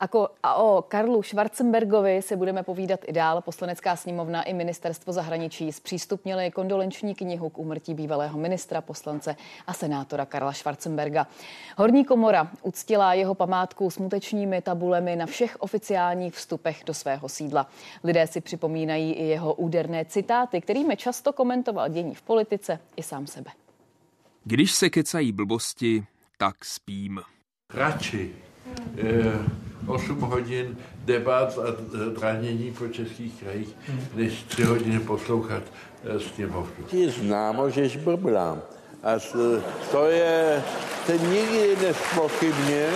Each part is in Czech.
Ako, a o Karlu Schwarzenbergovi se budeme povídat i dál. Poslanecká sněmovna i ministerstvo zahraničí zpřístupnili kondolenční knihu k úmrtí bývalého ministra, poslance a senátora Karla Schwarzenberga. Horní komora uctila jeho památku smutečními tabulemi na všech oficiálních vstupech do svého sídla. Lidé si připomínají i jeho úderné citáty, kterými často komentoval dění v politice i sám sebe. Když se kecají blbosti, tak spím. Radši 8 hodin debat a dranění po českých krajích, než 3 hodiny poslouchat eh, sněmovnu. Ti známo, že žbrblám. A to je, ten nikdy nespochybně.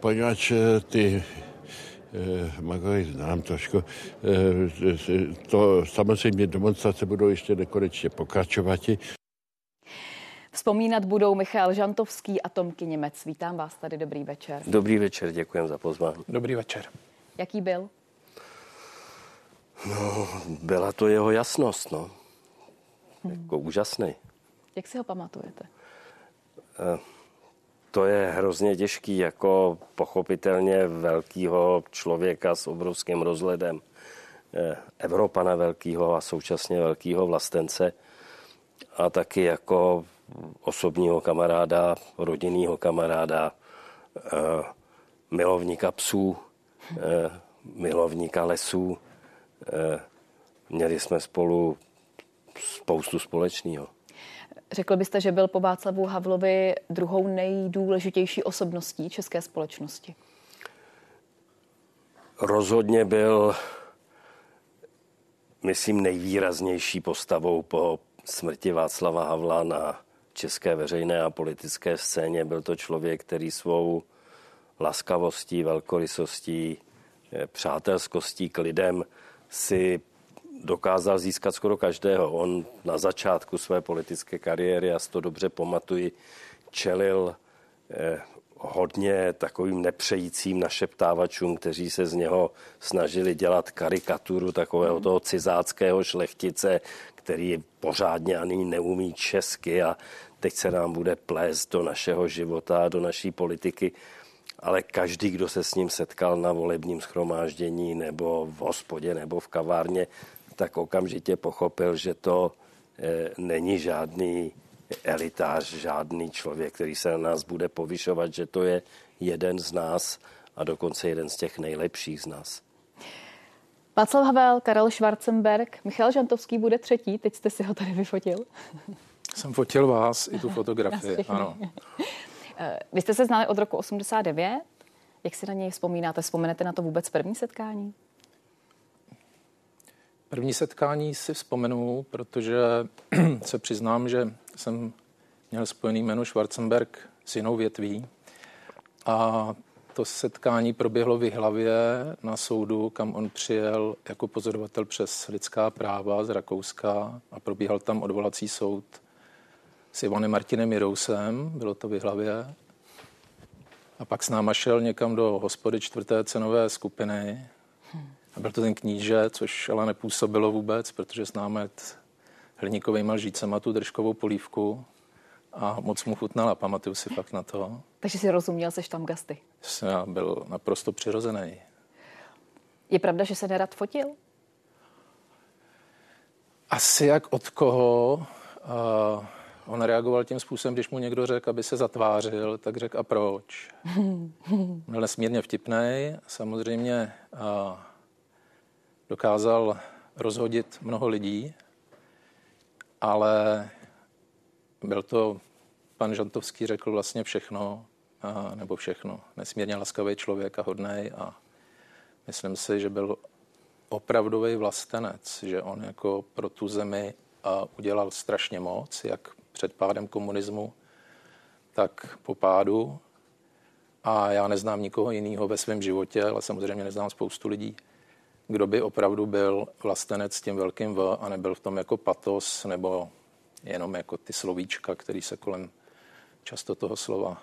Poněvadž eh, ty eh, Magory znám trošku. Eh, to samozřejmě demonstrace budou ještě nekonečně pokračovat. Vzpomínat budou Michal Žantovský a Tomky Němec. Vítám vás tady, dobrý večer. Dobrý večer, děkujem za pozvání. Dobrý večer. Jaký byl? No, byla to jeho jasnost, no. Jako úžasný. Jak si ho pamatujete? To je hrozně těžký, jako pochopitelně velkýho člověka s obrovským rozhledem. Eh, Evropana velkýho a současně velkýho vlastence. A taky jako osobního kamaráda, rodinného kamaráda, eh, milovníka psů, eh, milovníka lesů. Eh, Měli jsme spolu spoustu společného. Řekl byste, že byl po Václavu Havlovi druhou nejdůležitější osobností české společnosti? Rozhodně byl, myslím, nejvýraznější postavou po smrti Václava Havla na české veřejné a politické scéně. Byl to člověk, který svou laskavostí, velkorysostí, eh, přátelskostí k lidem si dokázal získat skoro každého. On na začátku své politické kariéry, já si to dobře pamatuji, čelil eh, hodně takovým nepřejícím našeptávačům, kteří se z něho snažili dělat karikaturu takového toho cizáckého šlechtice, který pořádně ani neumí česky a teď se nám bude plést do našeho života, do naší politiky. Ale každý, kdo se s ním setkal na volebním schromáždění nebo v hospodě nebo v kavárně, tak okamžitě pochopil, že to eh, není žádný elitář, žádný člověk, který se na nás bude povyšovat, že to je jeden z nás a dokonce jeden z těch nejlepších z nás. Václav Havel, Karel Schwarzenberg, Michal Žantovský bude třetí, teď jste si ho tady vyfotil. Jsem fotil vás i tu fotografii, ano. Eh, Vy jste se znali od roku 89. Jak si na něj vzpomínáte? Vzpomenete na to vůbec první setkání? První setkání si vzpomenu, protože se přiznám, že jsem měl spojený jméno Schwarzenberg s jinou větví a to setkání proběhlo v hlavě na soudu, kam on přijel jako pozorovatel přes lidská práva z Rakouska a probíhal tam odvolací soud s Ivanem Martinem Jirousem, bylo to v hlavě. A pak s náma šel někam do hospody čtvrté cenové skupiny. A byl to ten kníže, což ale nepůsobilo vůbec, protože známe hliníkovými lžícema tu držkovou polívku a moc mu chutnala, pamatuju si fakt na to. Takže si rozuměl se tam gasty. Jsem byl naprosto přirozený. Je pravda, že se nerad fotil? Asi jak od koho. Uh, on reagoval tím způsobem, když mu někdo řekl, aby se zatvářil, tak řekl a proč. Byl nesmírně vtipný, samozřejmě uh, dokázal rozhodit mnoho lidí, ale byl to, pan Žantovský řekl vlastně všechno, a, nebo všechno. Nesmírně laskavý člověk a hodný a myslím si, že byl opravdový vlastenec, že on jako pro tu zemi a udělal strašně moc, jak před pádem komunismu, tak po pádu. A já neznám nikoho jiného ve svém životě, ale samozřejmě neznám spoustu lidí, kdo by opravdu byl vlastenec s tím velkým V a nebyl v tom jako patos nebo jenom jako ty slovíčka, který se kolem často toho slova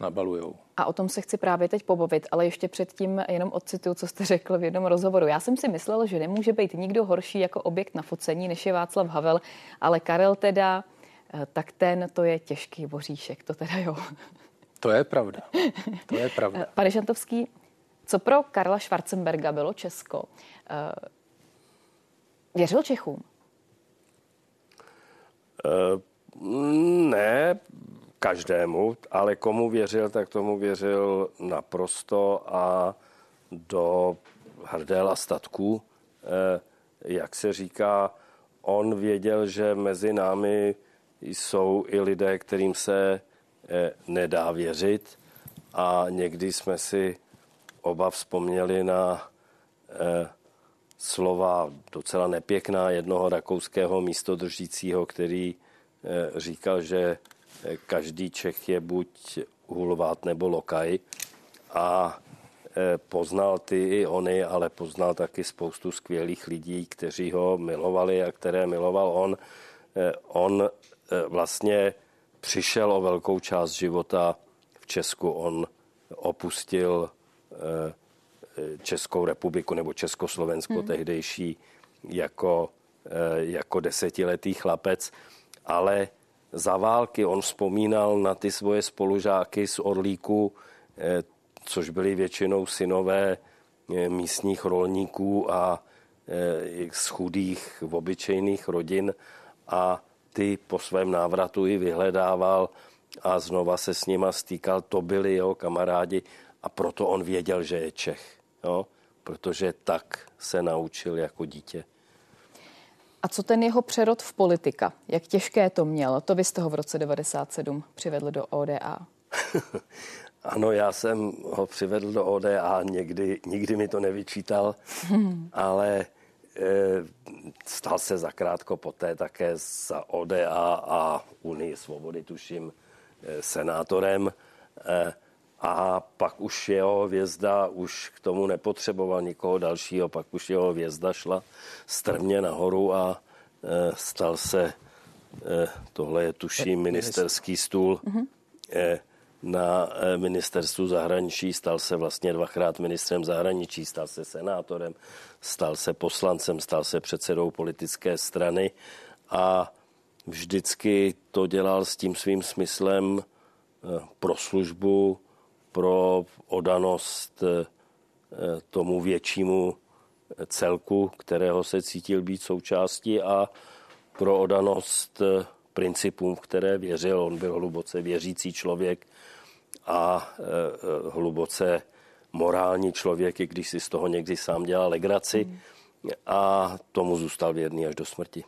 nabalujou. A o tom se chci právě teď pobavit, ale ještě předtím jenom odcituju, co jste řekl v jednom rozhovoru. Já jsem si myslel, že nemůže být nikdo horší jako objekt na focení, než je Václav Havel, ale Karel teda, tak ten to je těžký boříšek, to teda jo. To je pravda. To je pravda. Pane Šantovský, Co pro Karla Schwarzenberga bylo Česko? Eh, věřil Čechům? Ne každému, ale komu věřil, tak tomu věřil naprosto a do hrdela statků. Jak se říká, on věděl, že mezi námi jsou i lidé, kterým se eh, nedá věřit a někdy jsme si oba vzpomněli na eh, slova docela nepěkná jednoho rakouského místodržícího, který eh, říkal, že každý Čech je buď hulvát nebo lokaj a poznal ty i ony, ale poznal taky spoustu skvělých lidí, kteří ho milovali a které miloval on. On vlastně přišel o velkou část života v Česku. On opustil eh, Českou republiku nebo Československo hmm. tehdejší jako, eh, jako desetiletý chlapec, ale za války on vzpomínal na ty svoje spolužáky z Orlíku, což byli většinou synové místních rolníků a z chudých, obyčejných rodin a ty po svém návratu i vyhledával a znova se s nima stýkal. To byli jeho kamarádi a proto on věděl, že je Čech. Jo? Protože tak se naučil jako dítě. A co ten jeho přerod v politika? Jak těžké to měl? To vy jste ho v roce 97 přivedl do ODA. ano, já jsem ho přivedl do ODA, někdy, nikdy mi to nevyčítal, ale stal se zakrátko poté také za ODA a Unii svobody, tuším, eh, senátorem. Eh, a pak už jeho hvězda už k tomu nepotřeboval nikoho dalšího, pak už jeho hvězda šla strmě nahoru a stal se, tohle je tuším ministerský stůl, mm-hmm na eh, ministerstvu zahraničí, stal se vlastně dvakrát ministrem zahraničí, stal se senátorem, stal se poslancem, stal se předsedou politické strany. A vždycky to dělal s tím svým smyslem eh, pro službu, pro odanost eh, tomu většímu celku, kterého se cítil být součástí a pro odanost principům, které věřil. On byl hluboce věřící člověk, a e, e, hluboce morální člověk, i když si z toho někdy sám dělal legraci hmm. a tomu zůstal věrný až do smrti.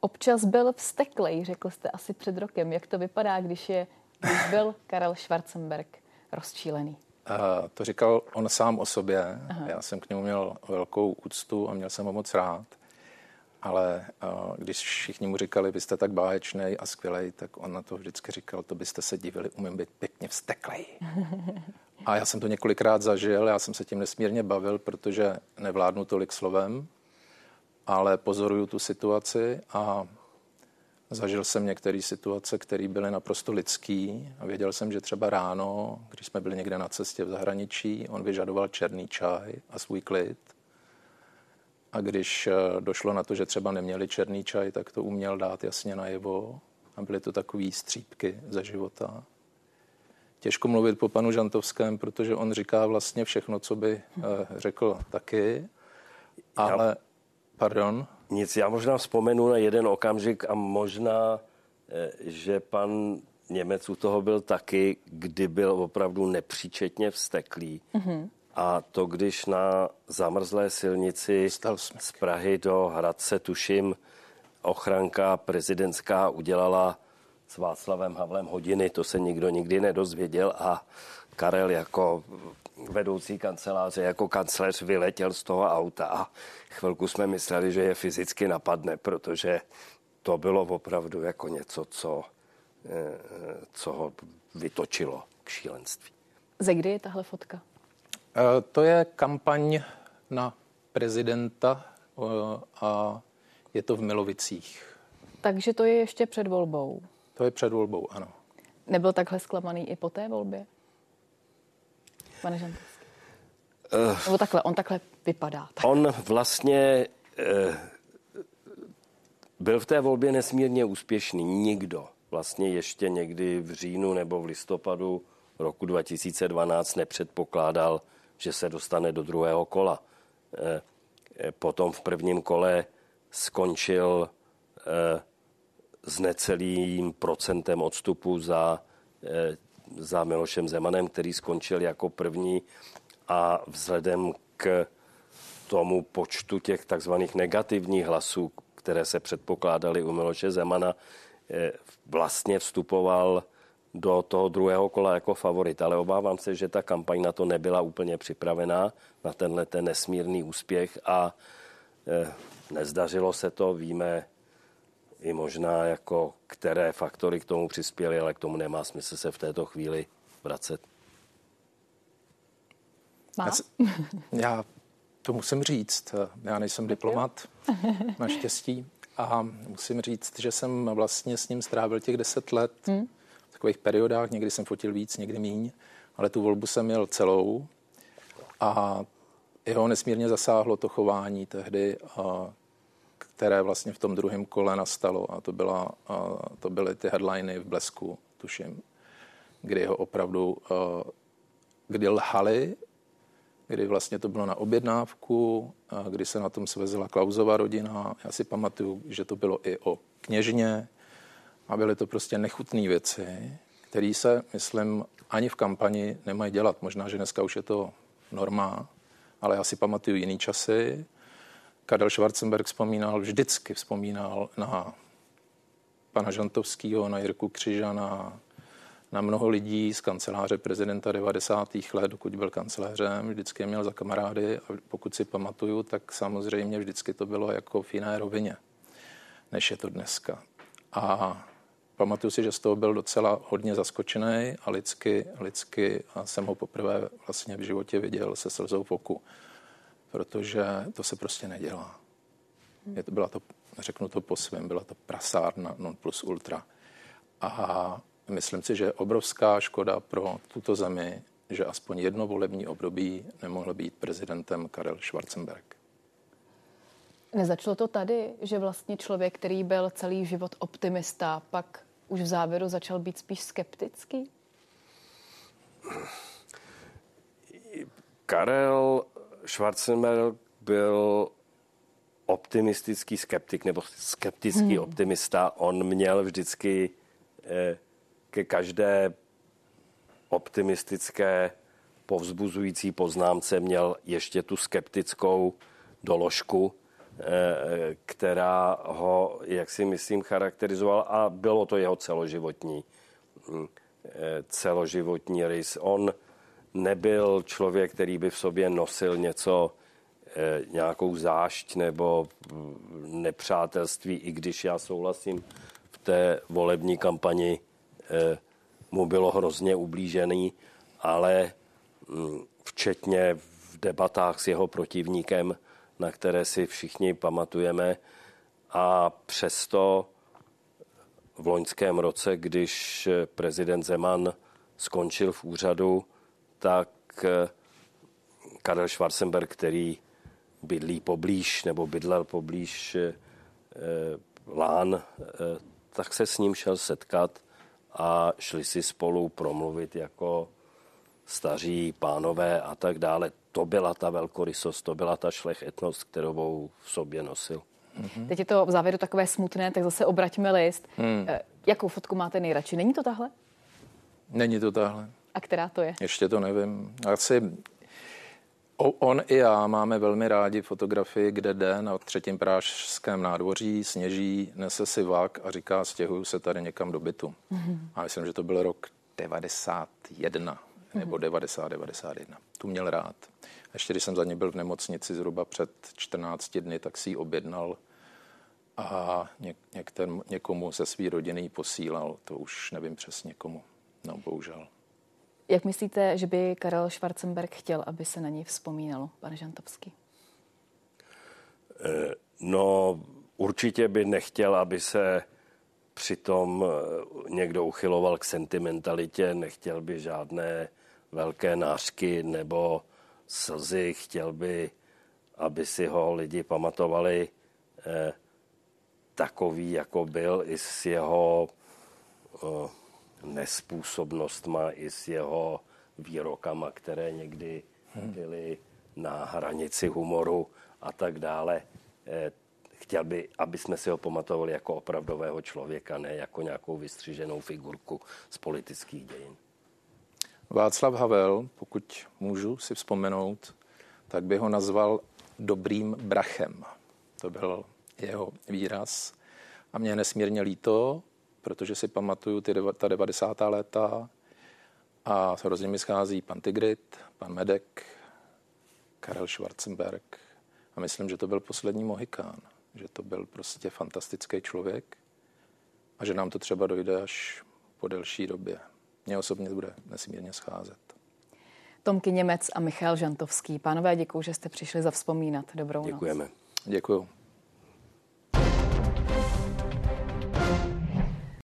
Občas byl vsteklej, řekl jste asi před rokem. Jak to vypadá, když, je, když byl Karel Schwarzenberg rozčílený? Uh, to říkal on sám o sobě. Aha. Já jsem k němu měl velkou úctu a měl jsem ho moc rád ale uh, když všichni mu říkali, vy jste tak báječný a skvělý, tak on na to vždycky říkal, to byste se divili, umím být pěkně vsteklej. A já jsem to několikrát zažil, já jsem se tím nesmírně bavil, protože nevládnu tolik slovem, ale pozoruju tu situaci a zažil jsem některé situace, které byly naprosto lidský a věděl jsem, že třeba ráno, když jsme byli někde na cestě v zahraničí, on vyžadoval černý čaj a svůj klid a když eh, došlo na to, že třeba neměli černý čaj, tak to uměl dát jasně najevo. A byly to takové střípky ze života. Těžko mluvit po panu Žantovském, protože on říká vlastně všechno, co by eh, řekl taky. Ale, já, pardon? Nic, já možná vzpomenu na jeden okamžik a možná, eh, že pan Němec u toho byl taky, kdy byl opravdu nepříčetně vsteklý. Mm-hmm a to, když na zamrzlé silnici z Prahy do Hradce, tuším, ochranka prezidentská udělala s Václavem Havlem hodiny, to se nikdo nikdy nedozvěděl a Karel jako vedoucí kanceláře, jako kancléř vyletěl z toho auta a chvilku jsme mysleli, že je fyzicky napadne, protože to bylo opravdu jako něco, co, eh, co ho vytočilo k šílenství. Ze kdy je tahle fotka? Eh, to je kampaň na prezidenta eh, a je to v Milovicích. Takže to je ještě před volbou? To je před volbou, ano. Nebyl takhle zklamaný i po té volbě? Pane Žantovský. Uh, Nebo takhle, on takhle vypadá. Tak. On vlastně uh, byl v té volbě nesmírně úspěšný. Nikdo vlastně ještě někdy v říjnu nebo v listopadu roku 2012 nepředpokládal, že se dostane do druhého kola. Potom v prvním kole skončil s necelým procentem odstupu za, za Milošem Zemanem, který skončil jako první a vzhledem k tomu počtu těch takzvaných negativních hlasů, které se předpokládaly u Miloše Zemana, vlastně vstupoval do toho druhého kola jako favorit, ale obávám se, že ta kampaň na to nebyla úplně připravená, na tenhle ten nesmírný úspěch a eh, nezdařilo se to, víme i možná jako které faktory k tomu přispěly, ale k tomu nemá smysl se v této chvíli vracet. Má? Já, já to musím říct. Já nejsem diplomat, naštěstí. A musím říct, že jsem vlastně s ním strávil těch deset let hmm. Takových periodách. Někdy jsem fotil víc, někdy míň, ale tu volbu jsem měl celou. A jeho nesmírně zasáhlo to chování tehdy, které vlastně v tom druhém kole nastalo. A to, byla, to byly ty headliny v Blesku, tuším, kdy ho opravdu, kdy lhali kdy vlastně to bylo na objednávku, kdy se na tom svezla Klauzova rodina. Já si pamatuju, že to bylo i o kněžně a byly to prostě nechutné věci, které se, myslím, ani v kampani nemají dělat. Možná, že dneska už je to norma, ale já si pamatuju jiný časy. Karel Schwarzenberg vzpomínal, vždycky vzpomínal na pana Žantovského, na Jirku Křižana, na mnoho lidí z kanceláře prezidenta 90. let, dokud byl kancelářem, vždycky je měl za kamarády a pokud si pamatuju, tak samozřejmě vždycky to bylo jako v jiné rovině, než je to dneska. A pamatuju si, že z toho byl docela hodně zaskočený a lidsky, lidsky a jsem ho poprvé vlastně v životě viděl se slzou v oku, protože to se prostě nedělá. Je to, byla to, řeknu to po svém, byla to prasárna non plus ultra. A Myslím si, že je obrovská škoda pro tuto zemi, že aspoň jedno volební období nemohl být prezidentem Karel Schwarzenberg. Nezačalo to tady, že vlastně člověk, který byl celý život optimista, pak už v závěru začal být spíš skeptický? Karel Schwarzenberg byl optimistický skeptik nebo skeptický hmm. optimista. On měl vždycky eh, ke každé optimistické, povzbuzující poznámce měl ještě tu skeptickou doložku, která ho, jak si myslím, charakterizovala a bylo to jeho celoživotní, hm, eh, celoživotní rys. On nebyl člověk, který by v sobě nosil něco, eh, nějakou zášť nebo hm, nepřátelství, i když já souhlasím v té volební kampani Eh, mu bylo hrozně ublížený, ale mm, včetně v debatách s jeho protivníkem, na které si všichni pamatujeme. A přesto v loňském roce, když prezident Zeman skončil v úřadu, tak eh, Karel Schwarzenberg, který bydlí poblíž nebo bydlel poblíž eh, Lán, tak se s ním šel setkat a šli si spolu promluvit jako staří pánové a tak dále. To byla ta velkorysost, to byla ta šlechetnost, kterou v sobě nosil. Mm-hmm. Teď je to v závěru takové smutné, tak zase obraťme list. Mm. Jakou fotku máte nejradši? Není to tahle? Není to tahle. A která to je? Ještě to nevím. Asi On i já máme velmi rádi fotografii, kde jde na třetím prážském nádvoří, sněží, nese si vak a říká, stěhuju se tady někam do bytu. Mm-hmm. A myslím, že to byl rok 91 mm-hmm. Nebo 90, 91. Tu měl rád. Ještě když jsem za ně byl v nemocnici zhruba před 14 dny, tak si ji objednal a něk, někter, někomu ze své rodiny ji posílal. To už nevím přesně komu. No, bohužel. Jak myslíte, že by Karel Schwarzenberg chtěl, aby se na něj vzpomínalo, pane Žantovský? Eh, no, určitě by nechtěl, aby se přitom eh, někdo uchyloval k sentimentalitě, nechtěl by žádné velké nářky nebo slzy, chtěl by, aby si ho lidi pamatovali eh, takový, jako byl, i s jeho nespůsobnost má i s jeho výrokama, které někdy byli na hranici humoru a tak dále. Eh, chtěl by, aby jsme si ho pamatovali jako opravdového člověka, ne jako nějakou vystřiženou figurku z politických dějin. Václav Havel, pokud můžu si vzpomenout, tak by ho nazval dobrým brachem. To byl jeho výraz. A mě je nesmírně líto, protože si pamatuju ty, ta 90. léta a hrozně mi schází pan Tigrit, pan Medek, Karel Schwarzenberg a myslím, že to byl poslední Mohikán, že to byl prostě fantastický člověk a že nám to třeba dojde až po delší době. Mně osobně bude nesmírně scházet. Tomky Němec a Michal Žantovský. Pánové, děkuji, že jste přišli zavzpomínat. Dobrou Děkujeme. noc. Děkuji.